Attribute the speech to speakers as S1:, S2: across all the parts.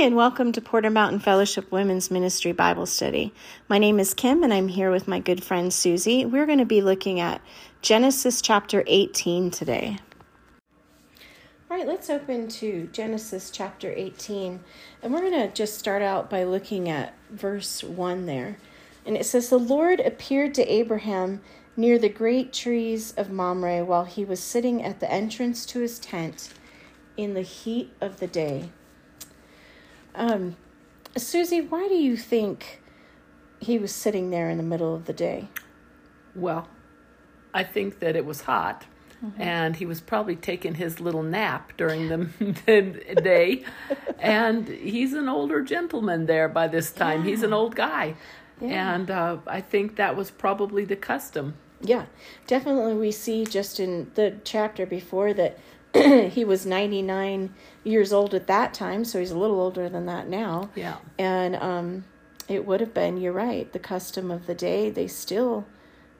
S1: and welcome to Porter Mountain Fellowship Women's Ministry Bible Study. My name is Kim, and I'm here with my good friend Susie. We're going to be looking at Genesis chapter 18 today. All right, let's open to Genesis chapter 18, and we're going to just start out by looking at verse 1 there. And it says, The Lord appeared to Abraham near the great trees of Mamre while he was sitting at the entrance to his tent in the heat of the day. Um, Susie, why do you think he was sitting there in the middle of the day?
S2: Well, I think that it was hot. Mm-hmm. And he was probably taking his little nap during the, the day. and he's an older gentleman there by this time. Yeah. He's an old guy. Yeah. And uh, I think that was probably the custom.
S1: Yeah, definitely. We see just in the chapter before that he was 99 years old at that time, so he's a little older than that now.
S2: Yeah.
S1: And um, it would have been, you're right, the custom of the day. They still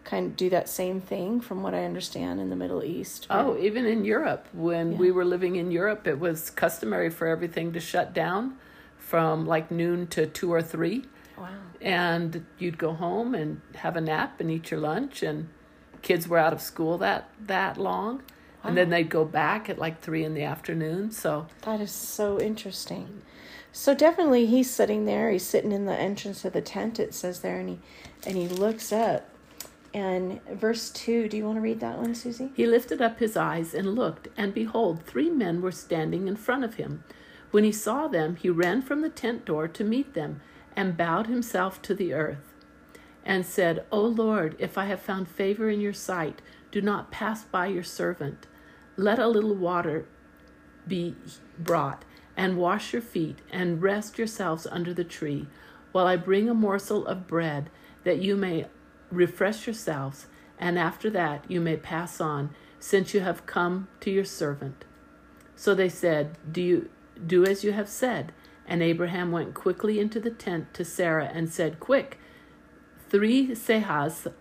S1: kind of do that same thing, from what I understand, in the Middle East.
S2: Oh, even in Europe. When yeah. we were living in Europe, it was customary for everything to shut down from like noon to two or three.
S1: Wow.
S2: And you'd go home and have a nap and eat your lunch, and kids were out of school that that long and then they'd go back at like three in the afternoon. So
S1: that is so interesting. So definitely, he's sitting there. He's sitting in the entrance of the tent. It says there, and he and he looks up. And verse two. Do you want to read that one, Susie?
S2: He lifted up his eyes and looked, and behold, three men were standing in front of him. When he saw them, he ran from the tent door to meet them, and bowed himself to the earth, and said, O Lord, if I have found favor in your sight, do not pass by your servant. Let a little water be brought, and wash your feet, and rest yourselves under the tree, while I bring a morsel of bread, that you may refresh yourselves, and after that you may pass on, since you have come to your servant. So they said, Do you do as you have said? And Abraham went quickly into the tent to Sarah and said, Quick, three sehas.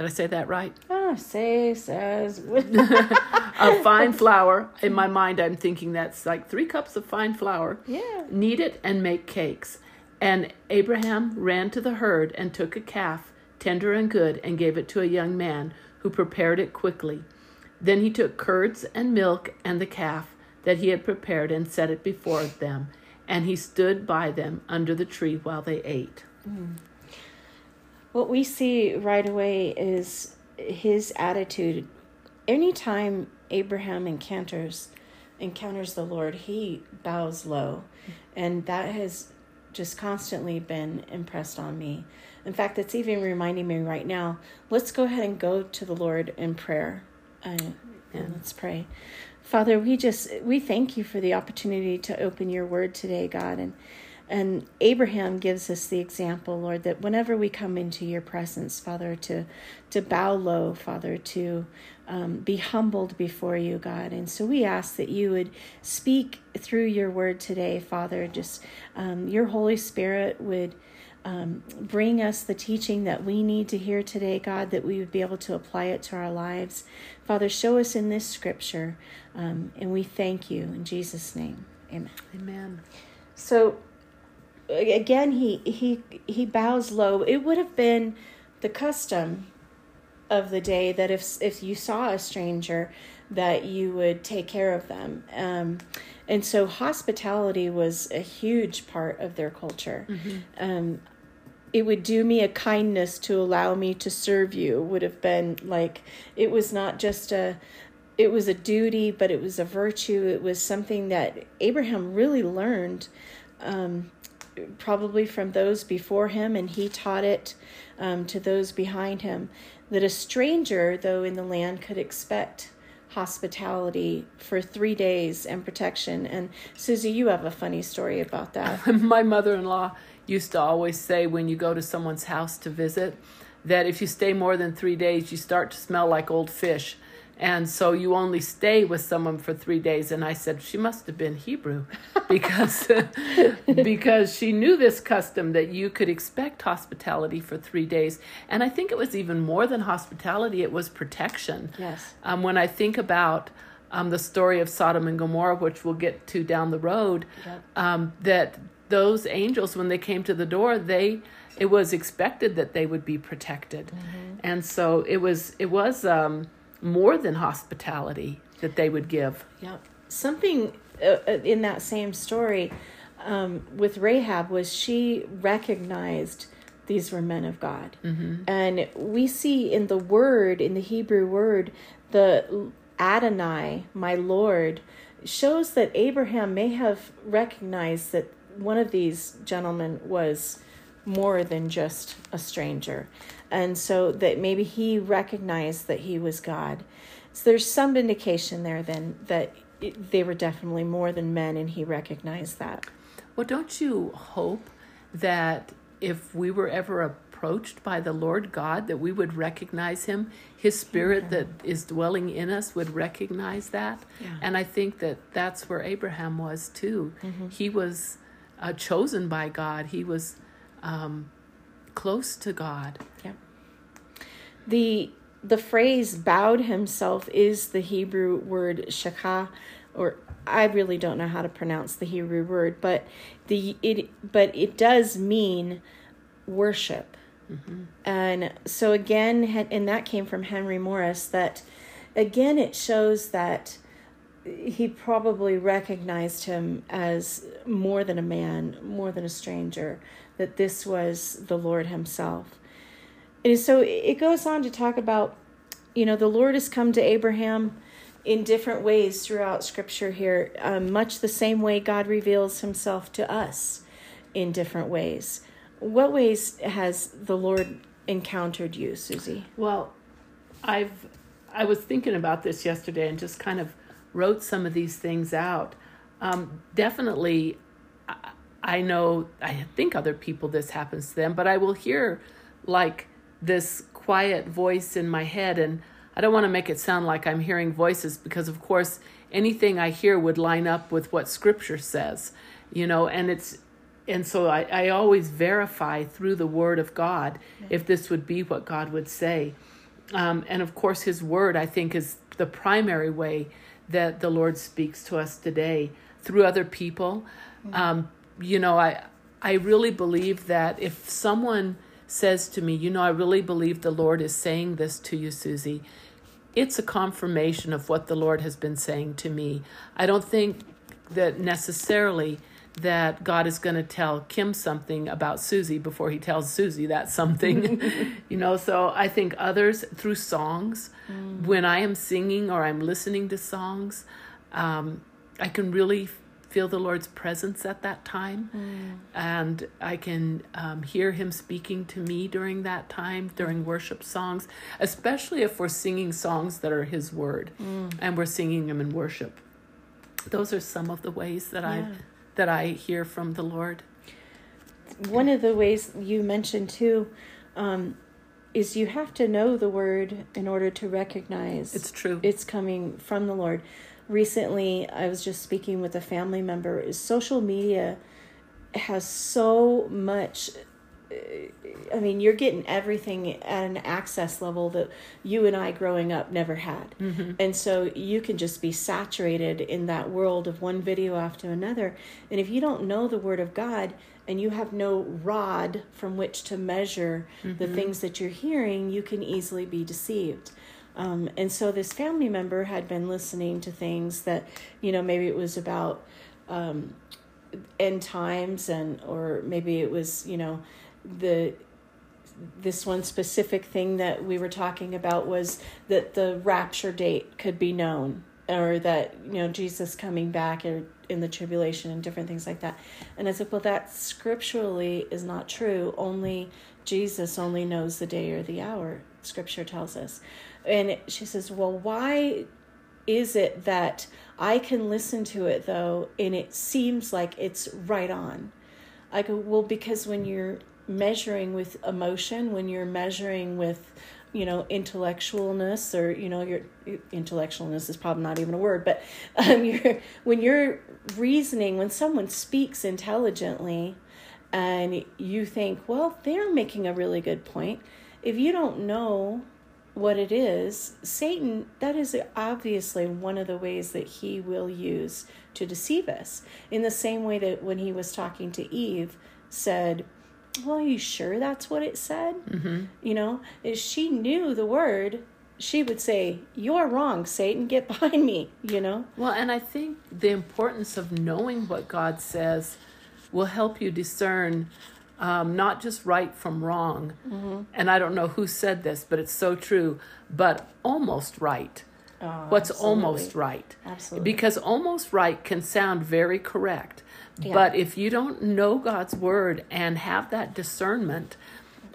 S2: Did I say that right?
S1: Oh, say, says.
S2: a fine flour. In my mind, I'm thinking that's like three cups of fine flour.
S1: Yeah.
S2: Knead it and make cakes. And Abraham ran to the herd and took a calf, tender and good, and gave it to a young man who prepared it quickly. Then he took curds and milk and the calf that he had prepared and set it before them, and he stood by them under the tree while they ate. Mm.
S1: What we see right away is his attitude. Anytime Abraham encounters encounters the Lord, he bows low, and that has just constantly been impressed on me. In fact, it's even reminding me right now. Let's go ahead and go to the Lord in prayer, uh, and let's pray. Father, we just we thank you for the opportunity to open your Word today, God, and and Abraham gives us the example, Lord, that whenever we come into your presence, Father, to to bow low, Father, to um, be humbled before you, God. And so we ask that you would speak through your word today, Father. Just um, your Holy Spirit would. Um, bring us the teaching that we need to hear today, God, that we would be able to apply it to our lives. Father, show us in this scripture, um, and we thank you in Jesus' name. Amen.
S2: Amen.
S1: So, again he he he bows low. It would have been the custom of the day that if if you saw a stranger that you would take care of them. Um, and so hospitality was a huge part of their culture. Mm-hmm. um, it would do me a kindness to allow me to serve you would have been like it was not just a it was a duty but it was a virtue. It was something that abraham really learned um, probably from those before him, and he taught it um, to those behind him. That a stranger, though in the land, could expect hospitality for three days and protection. And Susie, you have a funny story about that.
S2: My mother in law used to always say when you go to someone's house to visit that if you stay more than three days, you start to smell like old fish and so you only stay with someone for three days. And i said she must have been hebrew because because she knew this custom that you could expect hospitality for three days. And i think it was even more than hospitality. It was protection.
S1: Yes.
S2: Um, when i think about um, the story of Sodom and Gomorrah, which we'll get to down the road,
S1: Yep.
S2: um, that those angels, when they came to the door, they it was expected that they would be protected, and so it was it was um, more than hospitality that they would give.
S1: Yeah. Something uh, uh, in that same story um, with Rahab was she recognized these were men of God. Mm-hmm. And we see in the word, in the Hebrew word, the Adonai, my Lord, shows that Abraham may have recognized that one of these gentlemen was more than just a stranger. And so that maybe he recognized that he was God. So there's some indication there then that it, they were definitely more than men and he recognized that.
S2: Well, don't you hope that if we were ever approached by the Lord God, that we would recognize Him? His Spirit that is dwelling in us would recognize that.
S1: Yeah.
S2: And I think that that's where Abraham was too. He was uh, chosen by God, he was um, close to God.
S1: Yeah. The the phrase bowed himself is the Hebrew word shakah or I really don't know how to pronounce the Hebrew word, but the it but it does mean worship. And so again, and that came from Henry Morris. That again, it shows that he probably recognized him as more than a man, more than a stranger. That this was the Lord Himself. And so it goes on to talk about, you know, the Lord has come to Abraham in different ways throughout Scripture here, um, much the same way God reveals Himself to us in different ways. What ways has the Lord encountered you, Susie?
S2: Well, I've I was thinking about this yesterday and just kind of wrote some of these things out. Um, definitely, I, I know I think other people this happens to them, but I will hear like this quiet voice in my head, and I don't want to make it sound like I'm hearing voices because, of course, anything I hear would line up with what Scripture says, you know, and it's and so I, I always verify through the word of God if this would be what God would say. Um, and of course, his word, I think, is the primary way that the Lord speaks to us today through other people. Um, you know, I, I really believe that if someone says to me, you know, I really believe the Lord is saying this to you, Susie, it's a confirmation of what the Lord has been saying to me. I don't think that necessarily that God is going to tell Kim something about Susie before he tells Susie that something. you know, so I think others through songs, when I am singing or I'm listening to songs, um, I can really feel the Lord's presence at that time. And I can um, hear him speaking to me during that time, during worship songs, especially if we're singing songs that are his word and we're singing them in worship. Those are some of the ways that I
S1: Yeah.
S2: That I hear from the Lord.
S1: One of the ways you mentioned too um, is you have to know the word in order to recognize
S2: It's true.
S1: it's coming from the Lord. Recently, I was just speaking with a family member. Social media has so much. I mean, you're getting everything at an access level that you and I growing up never had. And so you can just be saturated in that world of one video after another. And if you don't know the Word of God and you have no rod from which to measure the things that you're hearing, you can easily be deceived. Um, and so this family member had been listening to things that, you know, maybe it was about um, end times and or maybe it was, you know, the this one specific thing that we were talking about was that the rapture date could be known or that you know jesus coming back or in the tribulation and different things like that. And i said well that scripturally is not true. Only jesus only knows the day or the hour scripture tells us. And she says well why is it that i can listen to it though and it seems like it's right on? I go, well, because when you're measuring with emotion, when you're measuring with, you know, intellectualness or, you know, your intellectualness is probably not even a word, but um, you're, when you're reasoning, when someone speaks intelligently and you think, well, they're making a really good point. If you don't know what it is, Satan, that is obviously one of the ways that he will use to deceive us. In the same way that when he was talking to Eve, said, Well, are you sure that's what it said? Mm-hmm. You know, if she knew the word, she would say, You're wrong, Satan, get behind me, you know?
S2: Well, and I think the importance of knowing what God says will help you discern um, not just right from wrong. Mm-hmm. And I don't know who said this, but it's so true, but almost right. Oh, What's absolutely. almost right?
S1: Absolutely.
S2: Because almost right can sound very correct. Yeah. But if you don't know God's word and have that discernment,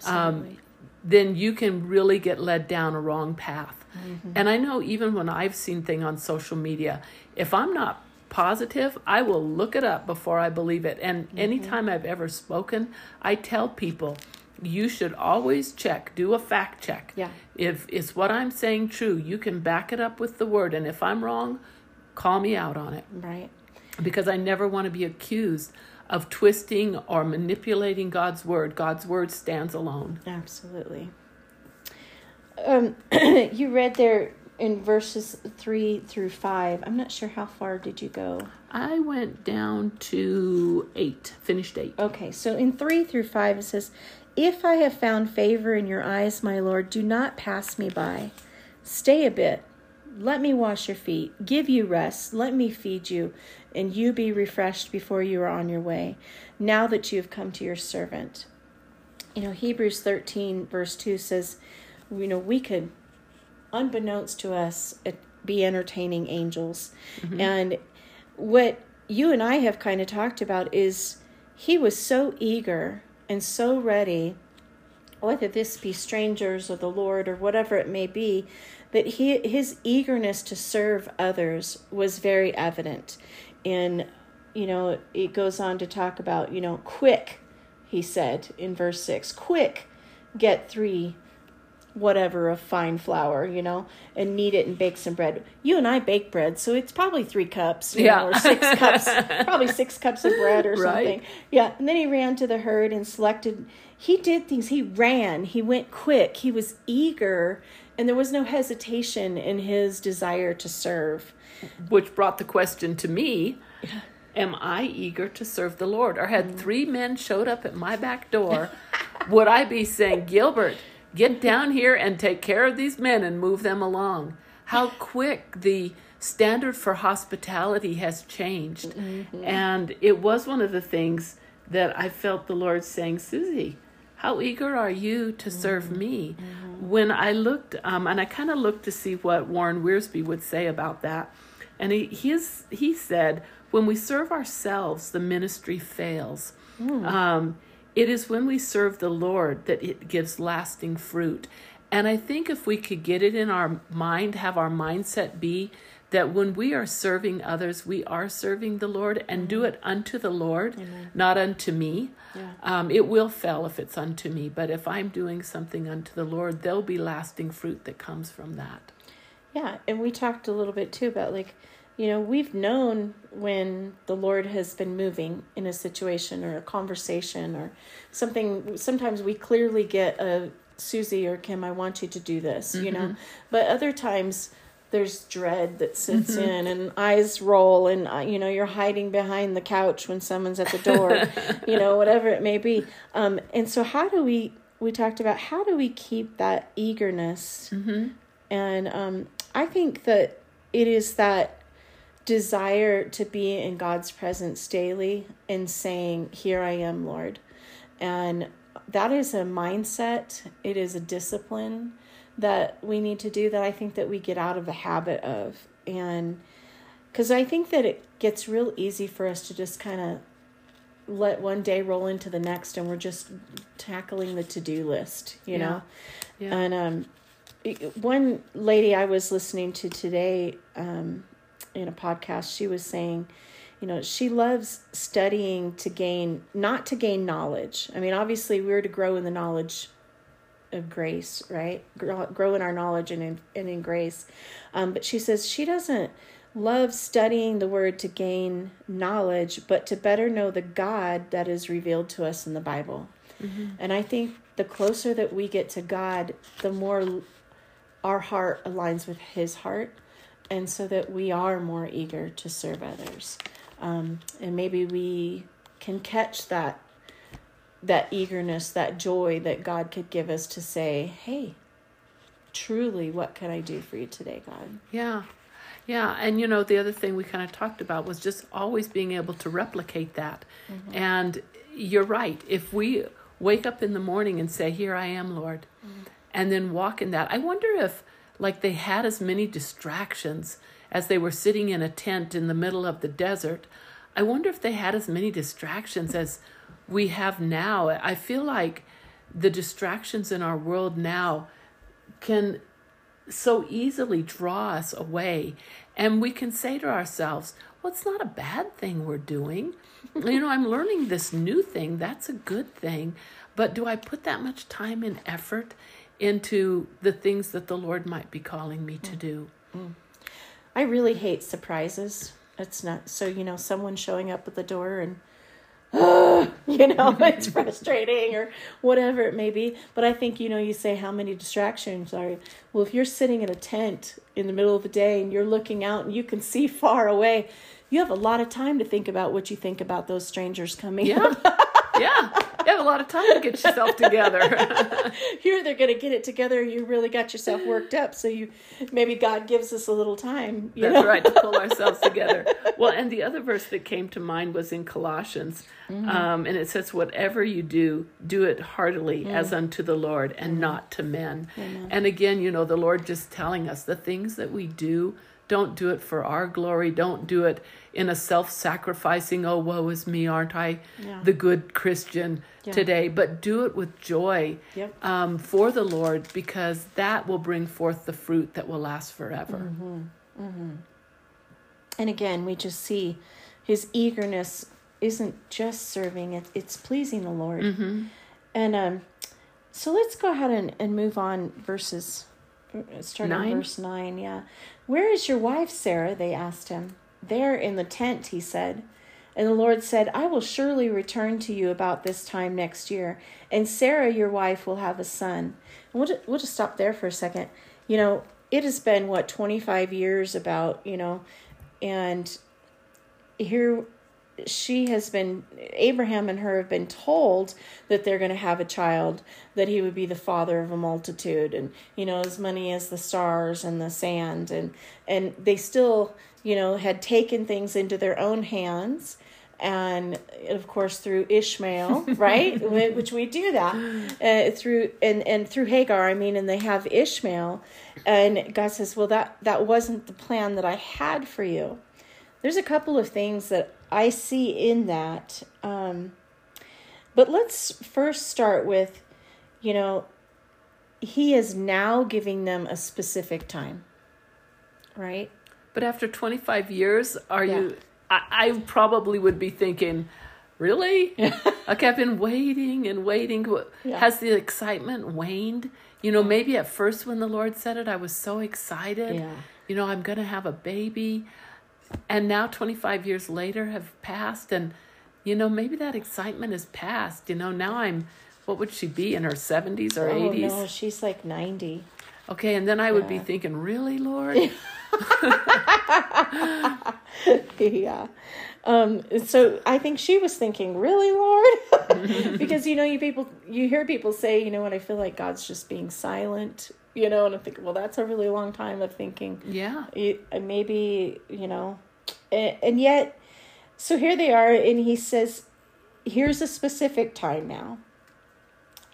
S2: um, then you can really get led down a wrong path. Mm-hmm. And I know even when I've seen thing on social media, if I'm not positive, I will look it up before I believe it. And mm-hmm. anytime I've ever spoken, I tell people, you should always check, do a fact check.
S1: Yeah.
S2: If is what I'm saying true, you can back it up with the word. And if I'm wrong, call me out on it.
S1: Right.
S2: Because I never want to be accused of twisting or manipulating God's word. God's word stands alone.
S1: Absolutely. Um, you read there in verses 3 through 5 i'm not sure how far did you go
S2: i went down to 8 finished 8
S1: okay so in 3 through 5 it says if i have found favor in your eyes my lord do not pass me by stay a bit let me wash your feet give you rest let me feed you and you be refreshed before you are on your way now that you have come to your servant you know hebrews 13 verse 2 says you know we could unbeknownst to us, be entertaining angels. Mm-hmm. And what you and I have kind of talked about is he was so eager and so ready, whether this be strangers or the Lord or whatever it may be, that he his eagerness to serve others was very evident. And you know, it goes on to talk about, you know, quick, he said in verse 6, quick, get three whatever of fine flour, you know, and knead it and bake some bread. You and I bake bread, so it's probably three cups, yeah, know, or six cups, probably six cups of bread or something. Yeah, and then he ran to the herd and selected. He did things. He ran. He went quick. He was eager, and there was no hesitation in his desire to serve.
S2: Which brought the question to me. Am I eager to serve the Lord? Or had mm. three men showed up at my back door, would I be saying, Gilbert, Get down here and take care of these men and move them along. How quick the standard for hospitality has changed. Mm-hmm. And it was one of the things that I felt the Lord saying, Susie, how eager are you to serve mm-hmm. me? Mm-hmm. When I looked, um, and I kind of looked to see what Warren Wiersbe would say about that. And he, his, he said, when we serve ourselves, the ministry fails. Mm. Um, it is when we serve the Lord that it gives lasting fruit. And I think if we could get it in our mind, have our mindset be that when we are serving others, we are serving the Lord and mm-hmm. do it unto the Lord, Amen. not unto me. Yeah. Um, it will fail if it's unto me, but if I'm doing something unto the Lord, there'll be lasting fruit that comes from that.
S1: Yeah, and we talked a little bit too about like you know, we've known when the Lord has been moving in a situation or a conversation or something. Sometimes we clearly get a Susie or Kim, I want you to do this, mm-hmm. you know, mm-hmm. but other times there's dread that sits mm-hmm. in and eyes roll and uh, you know you're hiding behind the couch when someone's at the door you know whatever it may be um, and so how do we we talked about how do we keep that eagerness mm-hmm. and um, i think that it is that desire to be in God's presence daily and saying, Here I am, Lord. And that is a mindset, it is a discipline that we need to do that I think that we get out of the habit of. And because I think that it gets real easy for us to just kind of let one day roll into the next and we're just tackling the to-do list you yeah. know yeah. and um one lady i was listening to today um in a podcast, she was saying, you know, she loves studying to gain, not to gain knowledge. I mean, obviously, we're to grow in the knowledge of grace, right? Grow, grow in our knowledge and in, and in grace. Um, but she says she doesn't love studying the word to gain knowledge, but to better know the God that is revealed to us in the Bible. Mm-hmm. And I think the closer that we get to God, the more our heart aligns with His heart, and so that we are more eager to serve others. Um, and maybe we can catch that that eagerness, that joy that God could give us to say, "Hey, truly, what can I do for you today, God?"
S2: Yeah. Yeah, and you know, the other thing we kind of talked about was just always being able to replicate that. Mm-hmm. And you're right. If we wake up in the morning and say, Here I am, Lord, mm-hmm. and then walk in that, I wonder if, like, they had as many distractions as they were sitting in a tent in the middle of the desert. I wonder if they had as many distractions as we have now. I feel like the distractions in our world now can so easily draw us away. And we can say to ourselves, well, it's not a bad thing we're doing. you know, I'm learning this new thing. That's a good thing. But do I put that much time and effort into the things that the Lord might be calling me to mm. do? Mm.
S1: I really hate surprises. It's not so, you know, someone showing up at the door and you know, it's frustrating or whatever it may be. But I think, you know, you say how many distractions are. Well, if you're sitting in a tent in the middle of the day and you're looking out and you can see far away, you have a lot of time to think about what you think about those strangers coming.
S2: Yeah. yeah you have a lot of time to get yourself together.
S1: Here they're going to get it together, you really got yourself worked up. So you maybe God gives us a little time.
S2: That's know? right to pull ourselves together. Well, and the other verse that came to mind was in Colossians, mm-hmm. um, and it says, "Whatever you do, do it heartily mm-hmm. as unto the Lord, and mm-hmm. not to men." And again, you know, the Lord just telling us the things that we do don't do it for our glory. Don't do it in a self sacrificing, oh, woe is me, aren't I yeah. the good Christian yeah. today? But do it with joy yep. um, for the Lord because that will bring forth the fruit that will last forever.
S1: Mm-hmm. Mm-hmm. And again, we just see his eagerness isn't just serving, it, it's pleasing the Lord. Mm-hmm. And um, so let's go ahead and, and move on verses starting nine? verse 9 yeah where is your wife sarah? they asked him. There in the tent he said. And the lord said i will surely return to you about this time next year and sarah your wife will have a son. And we'll just, we'll just stop there for a second. You know it has been what 25 years about you know and here she has been Abraham and her have been told that they're going to have a child that he would be the father of a multitude and you know as many as the stars and the sand and and they still you know had taken things into their own hands and of course through Ishmael, right? Which we do that uh, through and and through Hagar. I mean, and they have Ishmael, and God says, "Well, that that wasn't the plan that I had for you." There's a couple of things that I see in that. Um, but let's first start with, you know, he is now giving them a specific time, right?
S2: But after 25 years, are yeah. you? I, I, probably would be thinking, really? like I've been waiting and waiting. Yeah. Has the excitement waned? You know, maybe at first when the Lord said it, I was so excited. Yeah. You know, I'm going to have a baby and now 25 years later have passed and you know maybe that excitement is past you know now i'm what would she be in her 70s or oh, 80s no
S1: she's like 90
S2: okay and then i would be thinking really lord?
S1: Yeah. Um, so I think she was thinking, "Really, Lord?" because you know, you people, you hear people say, you know, when I feel like God's just being silent, you know, and I'm thinking, well, that's a really long time of thinking.
S2: Yeah.
S1: Uh, maybe you know, and, and yet, so here they are, and he says, "Here's a specific time now."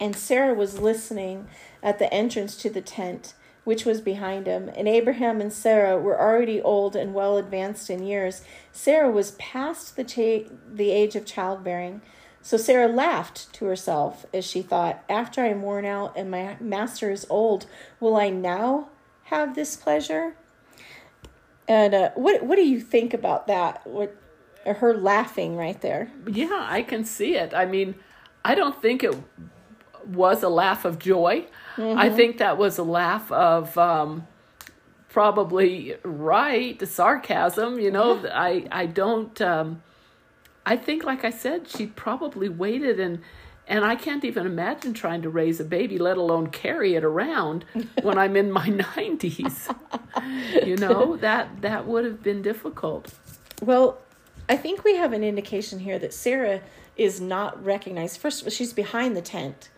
S1: And Sarah was listening at the entrance to the tent which was behind him. And Abraham and Sarah were already old and well advanced in years. Sarah was past the, cha- the age of childbearing. So Sarah laughed to herself as she thought, After I am worn out and my master is old, will I now have this pleasure? And uh, what what do you think about that? What her laughing right there?
S2: Yeah, I can see it. I mean, I don't think it was a laugh of joy. Mm-hmm. I think that was a laugh of um, probably right sarcasm. You know, I I don't. Um, I think, like I said, she probably waited and And I can't even imagine trying to raise a baby, let alone carry it around when I'm in my 90s. You know, that that would have been difficult.
S1: Well, I think we have an indication here that Sarah is not recognized. First she's behind the tent.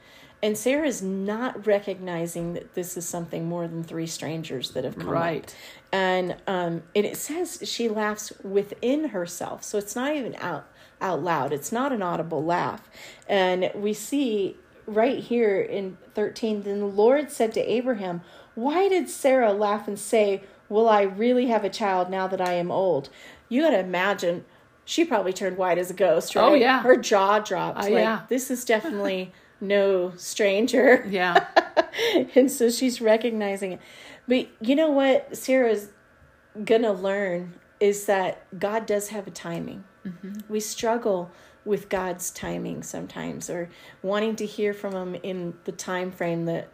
S1: And Sarah is not recognizing that this is something more than three strangers that have come.
S2: Right.
S1: Up. And um, and it says she laughs within herself. So it's not even out out loud. It's not an audible laugh. And we see right here in 13, then the Lord said to Abraham, Why did Sarah laugh and say, Will I really have a child now that I am old? You got to imagine she probably turned white as a ghost, oh, right?
S2: Oh, yeah.
S1: Her jaw dropped.
S2: Oh,
S1: like,
S2: yeah.
S1: this is definitely no stranger.
S2: Yeah.
S1: and so she's recognizing it. But you know what Sarah's gonna learn is that God does have a timing. We struggle with God's timing sometimes, or wanting to hear from Him in the time frame that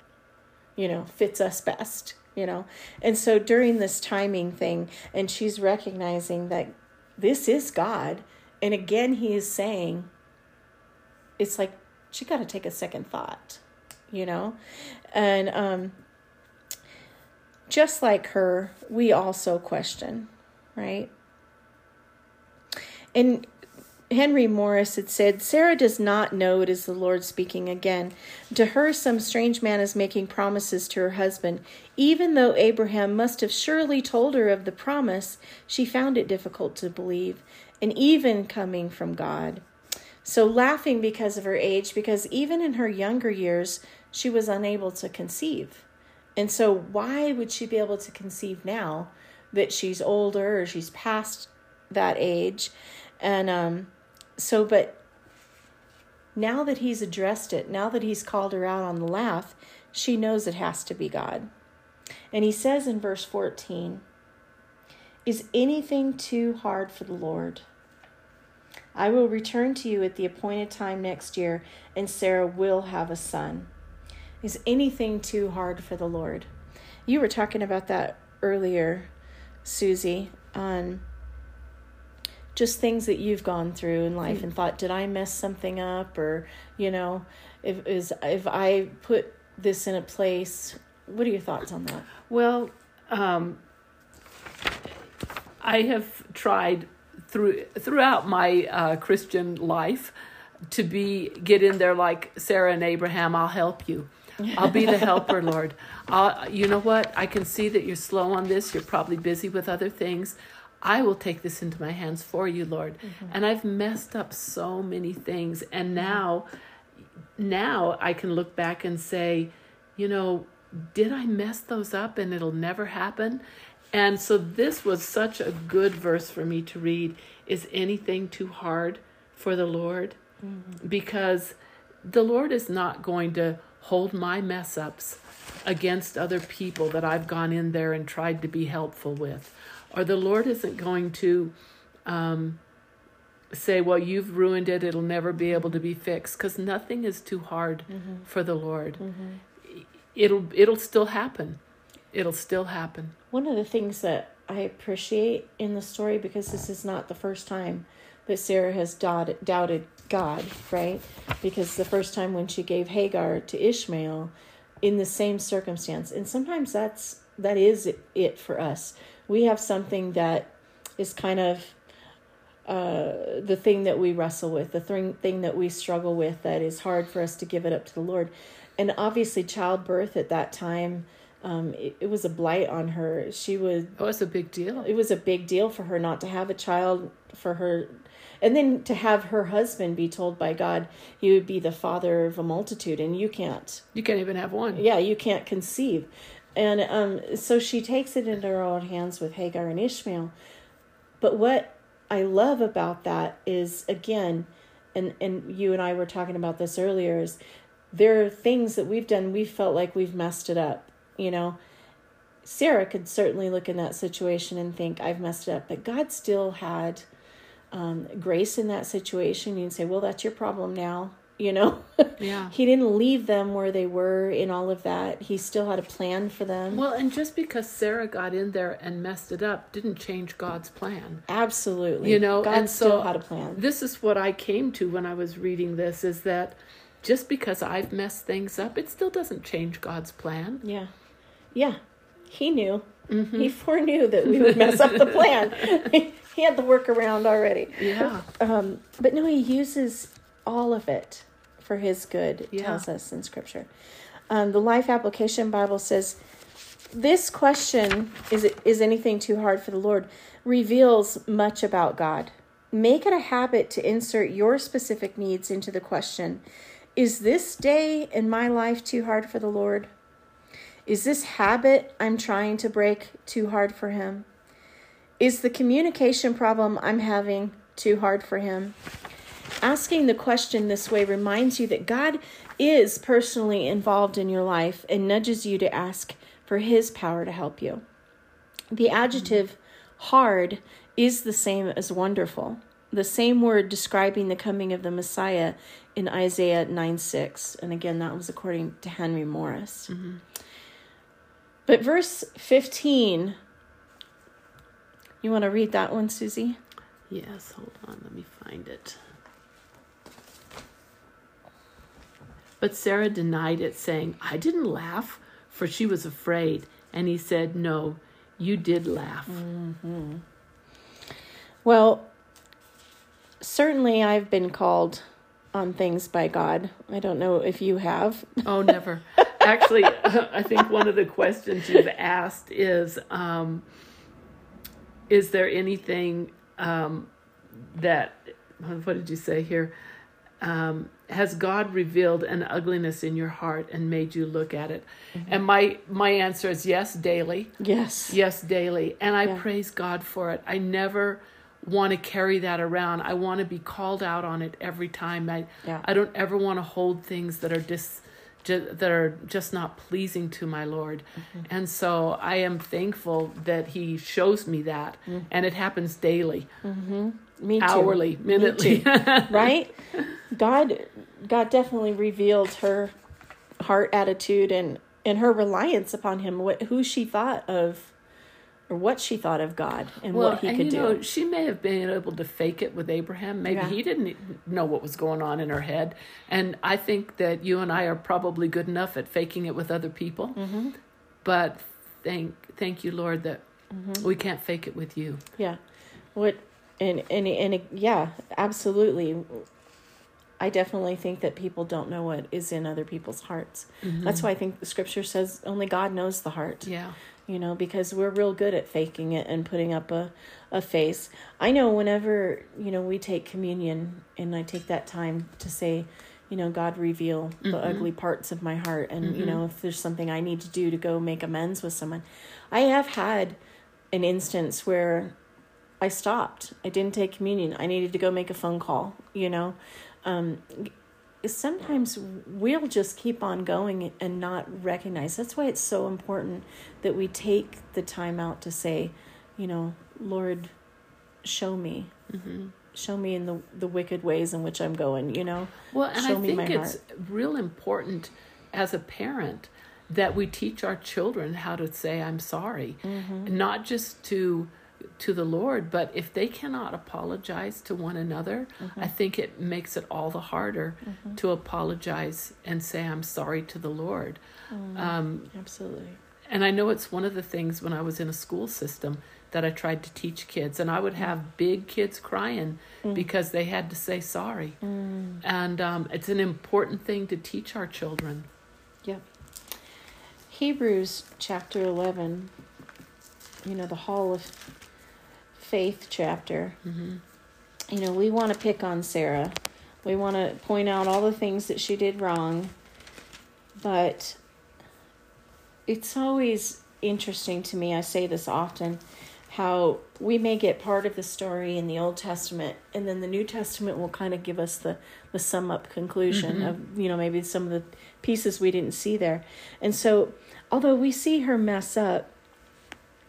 S1: you know fits us best. You know, and so during this timing thing, and she's recognizing that this is God, and again He is saying, it's like she got to take a second thought, you know, and um, just like her, we also question, right? And Henry Morris had said, Sarah does not know it is the Lord speaking again. To her, some strange man is making promises to her husband. Even though Abraham must have surely told her of the promise, she found it difficult to believe, and even coming from God. So, laughing because of her age, because even in her younger years, she was unable to conceive. And so, why would she be able to conceive now that she's older or she's past that age? And um, so, but now that he's addressed it, now that he's called her out on the laugh, she knows it has to be God. And he says in verse 14, Is anything too hard for the Lord? I will return to you at the appointed time next year, and Sarah will have a son. Is anything too hard for the Lord? You were talking about that earlier, Susie, on just things that you've gone through in life and thought, did I mess something up? Or, you know, if is if I put this in a place, what are your thoughts on that?
S2: Well, um, I have tried through throughout my uh, Christian life to be get in there like Sarah and Abraham. I'll help you. I'll be the helper, Lord. I'll, you know what? I can see that you're slow on this. You're probably busy with other things. I will take this into my hands for you, Lord. Mm-hmm. And I've messed up so many things, and mm-hmm. now, now I can look back and say, you know, did I mess those up and it'll never happen? And so this was such a good verse for me to read. Is anything too hard for the Lord? Mm-hmm. Because the Lord is not going to hold my mess ups against other people that I've gone in there and tried to be helpful with. Or the Lord isn't going to um, say, well, you've ruined it, it'll never be able to be fixed, because nothing is too hard for the Lord. It'll, it'll still happen. It'll still happen.
S1: One of the things that I appreciate in the story, because this is not the first time that Sarah has doubted, doubted God, right? Because the first time when she gave Hagar to Ishmael in the same circumstance, and sometimes that's that is it for us. We have something that is kind of uh, the thing that we wrestle with, the thing thing that we struggle with, that is hard for us to give it up to the Lord. And obviously, childbirth at that time, um, it, it was a blight on her. She was
S2: Oh, it's a big deal.
S1: it was a big deal for her not to have a child for her and then to have her husband be told by god he would be the father of a multitude and you can't
S2: You can't even have one.
S1: yeah you can't conceive and um, so she takes it into her own hands with hagar and ishmael but what i love about that is again and and you and i were talking about this earlier is there are things that we've done we felt like we've messed it up you know Sarah could certainly look in that situation and think, I've messed it up. But God still had um, grace in that situation. You can say, well, that's your problem now. You know,
S2: Yeah.
S1: he didn't leave them where they were in all of that. He still had a plan for them.
S2: Well, and just because Sarah got in there and messed it up didn't change God's plan.
S1: Absolutely.
S2: You know,
S1: God
S2: and
S1: still
S2: so
S1: had a plan.
S2: This is what I came to when I was reading this is that just because I've messed things up, it still doesn't change God's plan.
S1: Yeah. Yeah. He knew. He foreknew that we would mess up the plan. he had the workaround already.
S2: Yeah.
S1: Um, but no, he uses all of it for his good,
S2: Yeah.
S1: tells us in Scripture. Um, the Life Application Bible says, This question, is, it, is anything too hard for the Lord, reveals much about God. Make it a habit to insert your specific needs into the question Is this day in my life too hard for the Lord? Is this habit I'm trying to break too hard for Him? Is the communication problem I'm having too hard for Him? Asking the question this way reminds you that God is personally involved in your life and nudges you to ask for His power to help you. The adjective hard is the same as wonderful, the same word describing the coming of the Messiah in Isaiah 9 6. And again, that was according to Henry Morris. Mm-hmm. But verse 15, you want to read that one, Susie?
S2: Yes, hold on, let me find it. But Sarah denied it, saying, I didn't laugh, for she was afraid. And he said, No, you did laugh.
S1: Well, certainly I've been called on things by God. I don't know if you have.
S2: Oh, never. Actually, I think one of the questions you've asked is um, Is there anything um, that, what did you say here? Um, has God revealed an ugliness in your heart and made you look at it? And my my answer is yes, daily.
S1: Yes.
S2: Yes, daily. And I
S1: Yeah.
S2: praise God for it. I never want to carry that around. I want to be called out on it every time. I
S1: Yeah.
S2: I don't ever want to hold things that are dis that are just not pleasing to my Lord.
S1: Mm-hmm.
S2: And so I am thankful that he shows me that
S1: Mm.
S2: and it happens daily,
S1: Me too.
S2: hourly, minutely.
S1: right? God God definitely revealed her heart attitude and and her reliance upon him, what who she thought of or what she thought of God and
S2: well,
S1: what he
S2: and
S1: could
S2: you
S1: do.
S2: know, she may have been able to fake it with Abraham. Maybe
S1: Yeah.
S2: he didn't know what was going on in her head. And I think that you and I are probably good enough at faking it with other people.
S1: Mm-hmm.
S2: But thank thank you, Lord, that we can't fake it with you.
S1: Yeah. What and and and yeah, absolutely. I definitely think that people don't know what is in other people's hearts. That's why I think the scripture says only God knows the heart.
S2: Yeah.
S1: You know, because we're real good at faking it and putting up a a face. I know whenever, you know, we take communion and I take that time to say, you know, God reveal the ugly parts of my heart and you know, if there's something I need to do to go make amends with someone. I have had an instance where I stopped. I didn't take communion. I needed to go make a phone call, you know. Um, sometimes we'll just keep on going and not recognize. That's why it's so important that we take the time out to say, you know, Lord, show me. Show me in the, the wicked ways in which I'm going, you know?
S2: Well, and
S1: Show
S2: I
S1: me my
S2: think it's real important as a parent that we teach our children how to say I'm sorry,
S1: Mm-hmm.
S2: not just to to the Lord, but if they cannot apologize to one another,
S1: Mm-hmm.
S2: I think it makes it all the harder to apologize and say I'm sorry to the Lord.
S1: Mm-hmm.
S2: Um,
S1: Absolutely.
S2: and I know it's one of the things when I was in a school system that I tried to teach kids, and I would have big kids crying because they had to say sorry. And um, it's an important thing to teach our children.
S1: Yep. Hebrews chapter 11, you know, the Hall of Faith chapter. Mm-hmm. You know, we want to pick on Sarah. We want to point out all the things that she did wrong. But it's always interesting to me, I say this often, how we may get part of the story in the Old Testament and then the New Testament will kind of give us the, the sum up conclusion mm-hmm. of, you know, maybe some of the pieces we didn't see there. And so, although we see her mess up,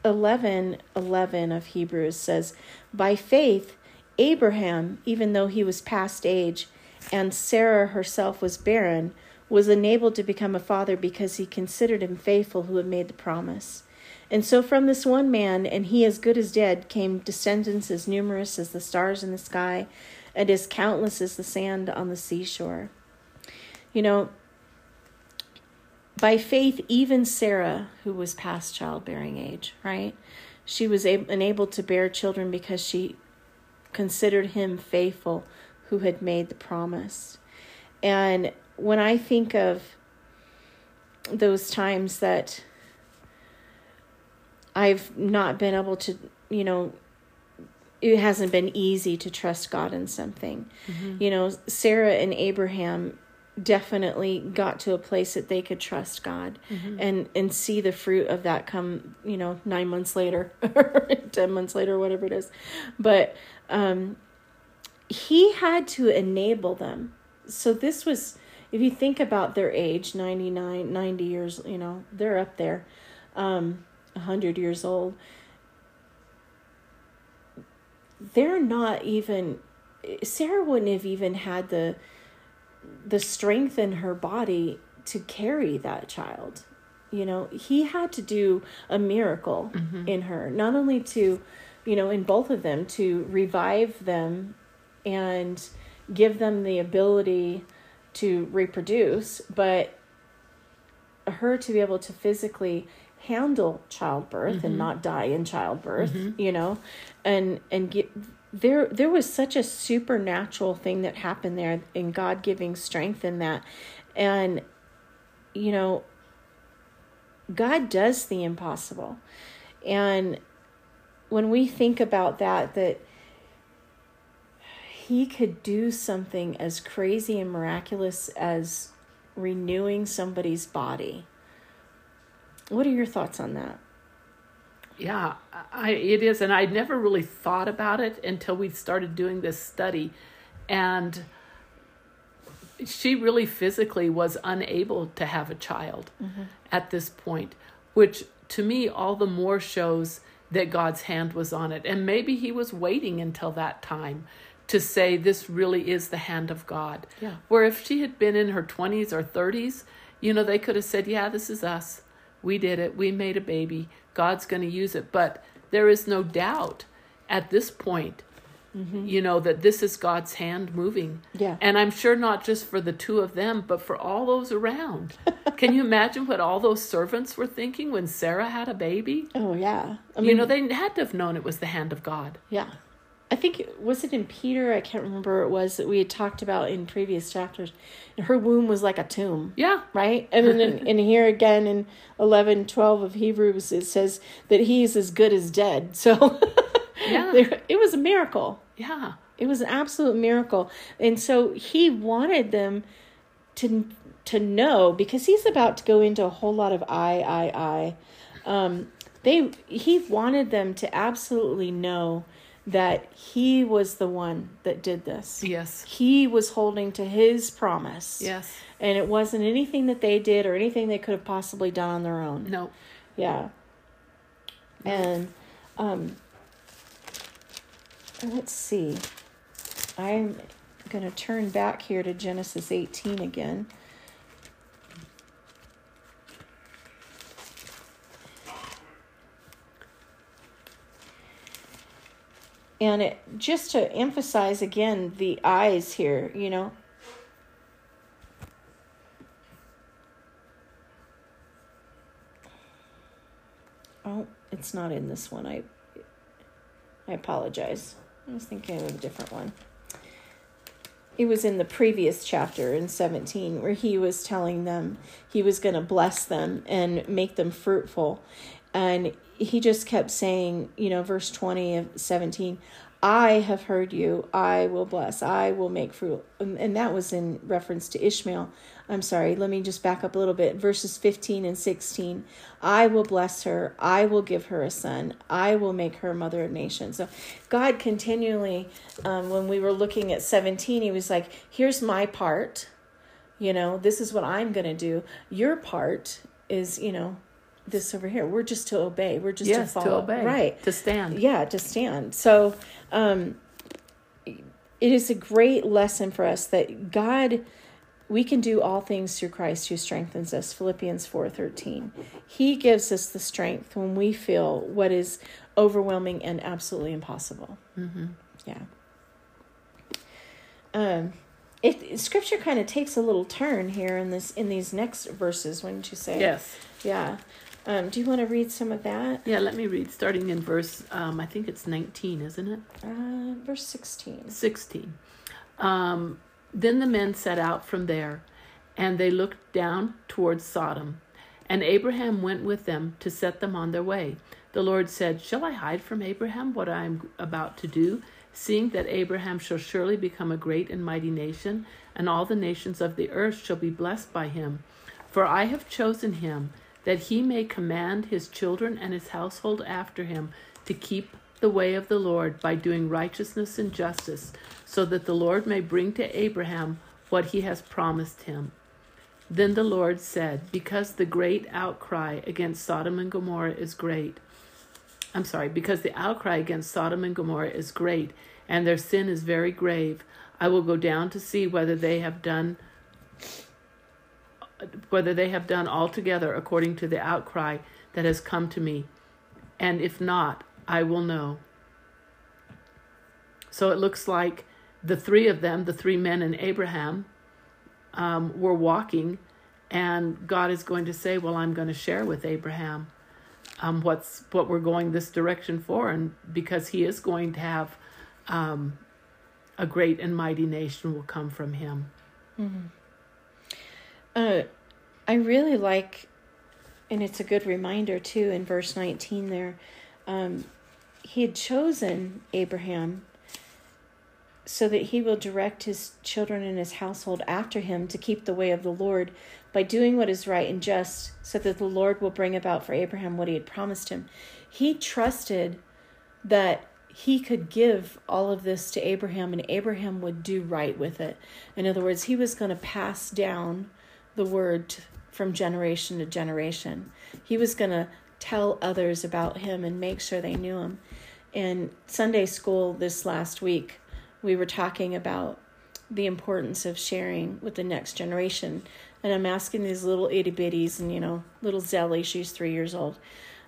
S1: 11 11 of Hebrews says, By faith, Abraham, even though he was past age, and Sarah herself was barren, was enabled to become a father because he considered him faithful who had made the promise. And so from this one man, and he as good as dead, came descendants as numerous as the stars in the sky, and as countless as the sand on the seashore. You know, by faith, even Sarah, who was past childbearing age, right? She was able, enabled to bear children because she considered him faithful who had made the promise. And when I think of those times that I've not been able to, you know, it hasn't been easy to trust God in something. Mm-hmm. You know, Sarah and Abraham definitely got to a place that they could trust God mm-hmm. and and see the fruit of that come, you know, 9 months later or 10 months later whatever it is. But um he had to enable them. So this was if you think about their age, 99, 90 years, you know, they're up there. Um 100 years old. They're not even Sarah wouldn't have even had the the strength in her body to carry that child. You know, he had to do a miracle mm-hmm. in her, not only to, you know, in both of them, to revive them and give them the ability to reproduce, but her to be able to physically handle childbirth mm-hmm. and not die in childbirth, mm-hmm. you know, and and get there there was such a supernatural thing that happened there in God giving strength in that. And you know, God does the impossible. And when we think about that that he could do something as crazy and miraculous as renewing somebody's body. What are your thoughts on that?
S2: Yeah, I, it is. And I'd never really thought about it until we started doing this study. And she really physically was unable to have a child mm-hmm. at this point, which to me all the more shows that God's hand was on it. And maybe he was waiting until that time to say this really is the hand of God.
S1: Yeah.
S2: Where if she had been in her 20s or 30s, you know, they could have said, yeah, this is us. We did it. We made a baby. God's going to use it. But there is no doubt at this point, mm-hmm. you know, that this is God's hand moving.
S1: Yeah.
S2: And I'm sure not just for the two of them, but for all those around. Can you imagine what all those servants were thinking when Sarah had a baby?
S1: Oh, yeah.
S2: I mean, you know, they had to have known it was the hand of God.
S1: Yeah. I think was it in Peter? I can't remember. It was that we had talked about in previous chapters. Her womb was like a tomb.
S2: Yeah.
S1: Right. And then in, in, here again in eleven twelve of Hebrews it says that he's as good as dead. So yeah, there, it was a miracle.
S2: Yeah.
S1: It was an absolute miracle, and so he wanted them to to know because he's about to go into a whole lot of I I I. Um, they he wanted them to absolutely know that he was the one that did this.
S2: Yes.
S1: He was holding to his promise.
S2: Yes.
S1: And it wasn't anything that they did or anything they could have possibly done on their own.
S2: No.
S1: Yeah. And um let's see. I'm going to turn back here to Genesis 18 again. And it just to emphasize again the eyes here you know. Oh it's not in this one. I i apologize. I was thinking of a different one. It was in the previous chapter in 17 where he was telling them he was going to bless them and make them fruitful. And he just kept saying, you know, verse 20 of 17, I have heard you, I will bless, I will make fruit. And that was in reference to Ishmael. I'm sorry, let me just back up a little bit. Verses 15 and 16 I will bless her, I will give her a son, I will make her mother of nations. So God continually, um, when we were looking at 17, he was like, here's my part. You know, this is what I'm going to do. Your part is, you know, this over here. We're just to obey. We're just
S2: yes,
S1: to follow.
S2: To obey.
S1: Right.
S2: To stand.
S1: Yeah, to stand. So um, it is a great lesson for us that God we can do all things through Christ who strengthens us. Philippians 4:13. He gives us the strength when we feel what is overwhelming and absolutely impossible.
S2: Mm-hmm.
S1: Yeah. Um it scripture kind of takes a little turn here in this in these next verses, wouldn't you say?
S2: Yes.
S1: Yeah. Um, do you want to read some of that?
S2: Yeah, let me read, starting in verse, um, I think it's 19, isn't it?
S1: Uh, verse 16.
S2: 16. Um, then the men set out from there, and they looked down towards Sodom. And Abraham went with them to set them on their way. The Lord said, Shall I hide from Abraham what I am about to do, seeing that Abraham shall surely become a great and mighty nation, and all the nations of the earth shall be blessed by him? For I have chosen him that he may command his children and his household after him to keep the way of the Lord by doing righteousness and justice, so that the Lord may bring to Abraham what he has promised him. Then the Lord said, Because the great outcry against Sodom and Gomorrah is great, I'm sorry, because the outcry against Sodom and Gomorrah is great, and their sin is very grave, I will go down to see whether they have done whether they have done altogether according to the outcry that has come to me, and if not, I will know. So it looks like the three of them, the three men and Abraham, um, were walking, and God is going to say, "Well, I'm going to share with Abraham um, what's what we're going this direction for, and because he is going to have um, a great and mighty nation will come from him."
S1: Mm-hmm. Uh, I really like, and it's a good reminder too in verse 19 there. Um, he had chosen Abraham so that he will direct his children and his household after him to keep the way of the Lord by doing what is right and just, so that the Lord will bring about for Abraham what he had promised him. He trusted that he could give all of this to Abraham and Abraham would do right with it. In other words, he was going to pass down the word from generation to generation. He was going to tell others about him and make sure they knew him. In Sunday school this last week, we were talking about the importance of sharing with the next generation. And I'm asking these little itty bitties and, you know, little Zelly, she's three years old,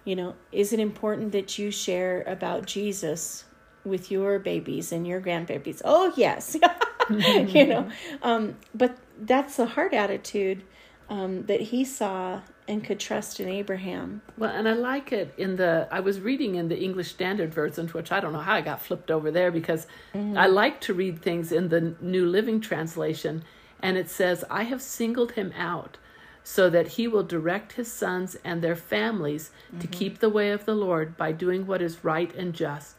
S1: you know, is it important that you share about Jesus with your babies and your grandbabies? Oh, yes. you know, um, but that's the heart attitude um, that he saw and could trust in Abraham.
S2: Well, and I like it in the, I was reading in the English Standard Version, which I don't know how I got flipped over there because mm-hmm. I like to read things in the New Living Translation. And it says, I have singled him out so that he will direct his sons and their families mm-hmm. to keep the way of the Lord by doing what is right and just.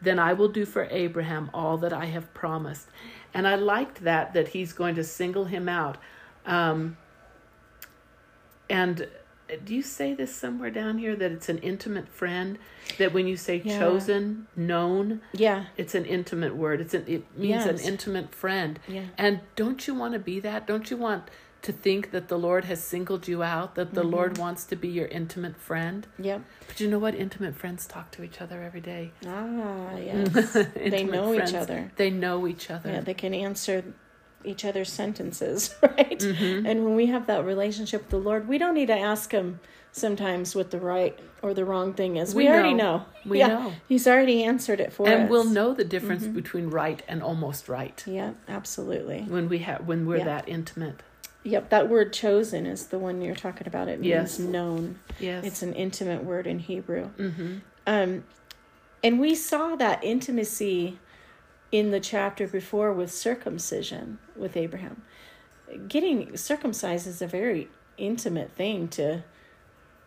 S2: Then I will do for Abraham all that I have promised. And I liked that, that he's going to single him out. Um, and do you say this somewhere down here that it's an intimate friend? That when you say yeah. chosen, known,
S1: yeah,
S2: it's an intimate word. It's an, it means yes. an intimate friend.
S1: Yeah.
S2: And don't you want to be that? Don't you want to think that the Lord has singled you out? That the mm-hmm. Lord wants to be your intimate friend?
S1: Yep.
S2: But you know what? Intimate friends talk to each other every day.
S1: Ah, yes. they know friends, each other.
S2: They know each other.
S1: Yeah, they can answer each other's sentences, right? Mm-hmm. And when we have that relationship with the Lord, we don't need to ask Him sometimes what the right or the wrong thing is. We, we already know.
S2: We yeah, know.
S1: He's already answered it for
S2: and
S1: us.
S2: And we'll know the difference mm-hmm. between right and almost right.
S1: Yeah, absolutely.
S2: When we have when we're yeah. that intimate.
S1: Yep, that word chosen is the one you're talking about. It means
S2: yes.
S1: known.
S2: Yes.
S1: It's an intimate word in Hebrew.
S2: Mm-hmm.
S1: Um, and we saw that intimacy in the chapter before with circumcision with Abraham. Getting circumcised is a very intimate thing to,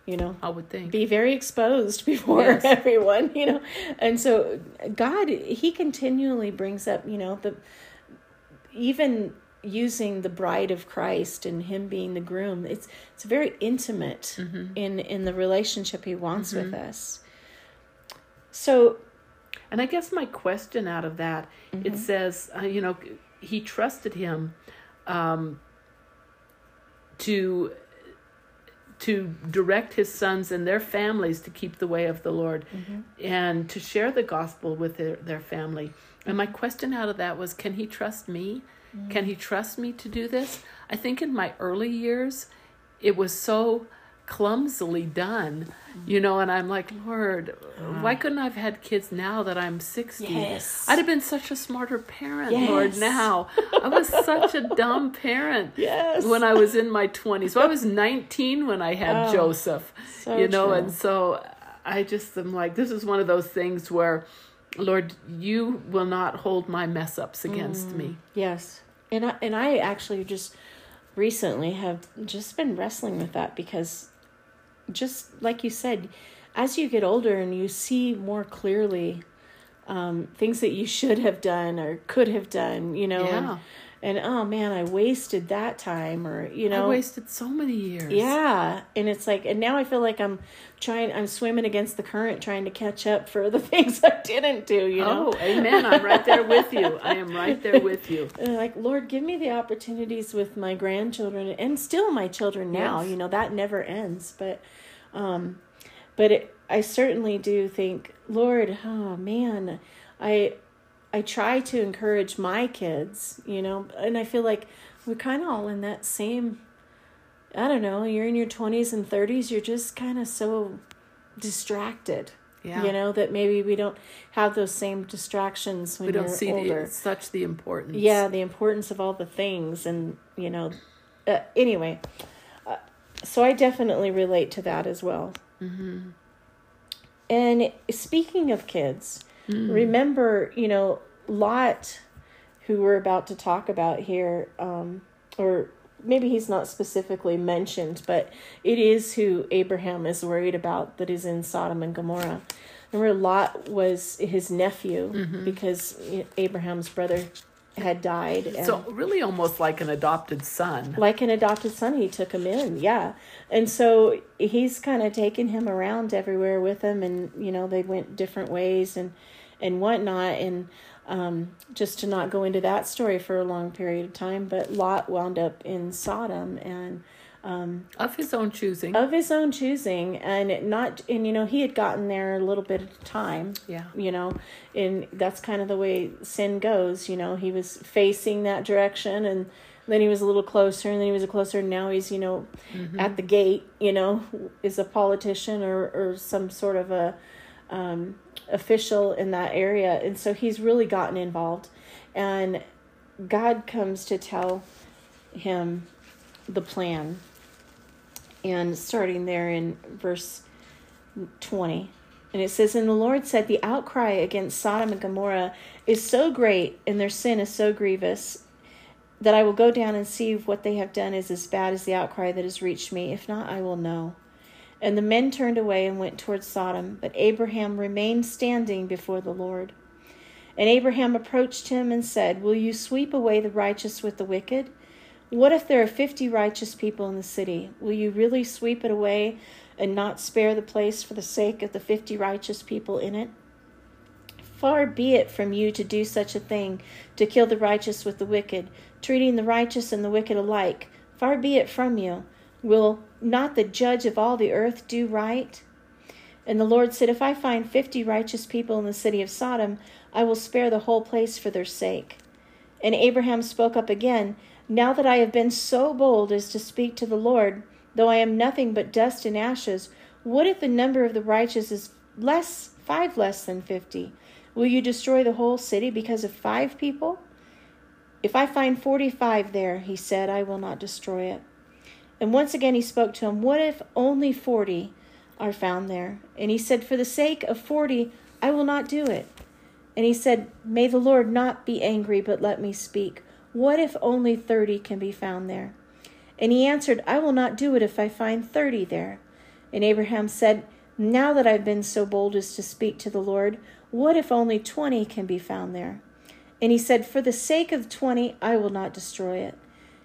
S1: you know,
S2: I would think
S1: be very exposed before yes. everyone, you know. And so God, He continually brings up, you know, the even using the bride of Christ and Him being the groom. It's it's very intimate mm-hmm. in in the relationship He wants mm-hmm. with us. So
S2: and I guess my question out of that, mm-hmm. it says, uh, you know, he trusted him um, to to direct his sons and their families to keep the way of the Lord mm-hmm. and to share the gospel with their, their family. And my question out of that was, can he trust me? Mm-hmm. Can he trust me to do this? I think in my early years, it was so clumsily done, you know. And I'm like, Lord, why couldn't I have had kids now that I'm 60?
S1: Yes.
S2: I'd have been such a smarter parent, Lord. Now I was such a dumb parent
S1: Yes.
S2: when I was in my 20s. So I was 19 when I had
S1: Oh,
S2: Joseph,
S1: so
S2: you know,
S1: true.
S2: and so I just am like, this is one of those things where, Lord, you will not hold my mess ups against
S1: Mm.
S2: me.
S1: Yes. And I, and I actually just recently have just been wrestling with that because just like you said, as you get older and you see more clearly um, things that you should have done or could have done, you know,
S2: Yeah.
S1: and, and oh man, I wasted that time or, you know,
S2: I wasted so many years.
S1: yeah. And it's like, and now I feel like I'm trying, I'm swimming against the current trying to catch up for the things I didn't do, you know?
S2: Oh, amen. I'm right there with you. I am right there with you.
S1: And like lord give me the opportunities with my grandchildren and still my children now
S2: Yes.
S1: you know that never ends but um but it, i certainly do think lord oh man i i try to encourage my kids you know and i feel like we're kind of all in that same i don't know you're in your 20s and 30s you're just kind of so distracted
S2: Yeah.
S1: you know that maybe we don't have those same distractions when
S2: we don't see
S1: older
S2: the, such the importance.
S1: yeah the importance of all the things and you know uh, anyway uh, so i definitely relate to that as well
S2: Mm-hmm.
S1: and speaking of kids remember you know lot who we're about to talk about here um, or maybe he's not specifically mentioned but it is who abraham is worried about that is in sodom and gomorrah. Remember lot was his nephew because abraham's brother had died and
S2: So really, almost like an adopted son.
S1: like an adopted son he took him in yeah. And so he's kind of taken him around everywhere with him and you know they went different ways and and whatnot and um, just to not go into that story for a long period of time but lot wound up in sodom and
S2: of his own choosing.
S1: of his own choosing and not and you know he had gotten there a little bit at a time
S2: Yeah.
S1: you know and that's kind of the way sin goes you know he was facing that direction and then he was a little closer and then he was a closer and now he's you know at the gate you know is a politician or or some sort of a um, official in that area. And so he's really gotten involved. And god comes to tell him the plan. And starting there in verse 20 and it says and the lord said the outcry against sodom and gomorrah is so great and their sin is so grievous that i will go down and see if what they have done is as bad as the outcry that has reached me. If not i will know and the men turned away and went towards sodom but abraham remained standing before the lord and abraham approached him and said will you sweep away the righteous with the wicked what if there are fifty righteous people in the city? Will you really sweep it away and not spare the place for the sake of the fifty righteous people in it? Far be it from you to do such a thing, to kill the righteous with the wicked, treating the righteous and the wicked alike. Far be it from you. Will not the judge of all the earth do right? And the Lord said, If I find fifty righteous people in the city of Sodom, I will spare the whole place for their sake. And Abraham spoke up again, Now that I have been so bold as to speak to the Lord, though I am nothing but dust and ashes, what if the number of the righteous is less, five less than fifty? Will you destroy the whole city because of five people? If I find forty five there, he said, I will not destroy it. And once again he spoke to him, What if only forty are found there? And he said, For the sake of forty, I will not do it. And he said, May the Lord not be angry, but let me speak. What if only thirty can be found there? And he answered, I will not do it if I find thirty there. And Abraham said, Now that I've been so bold as to speak to the Lord, what if only twenty can be found there? And he said, For the sake of twenty, I will not destroy it.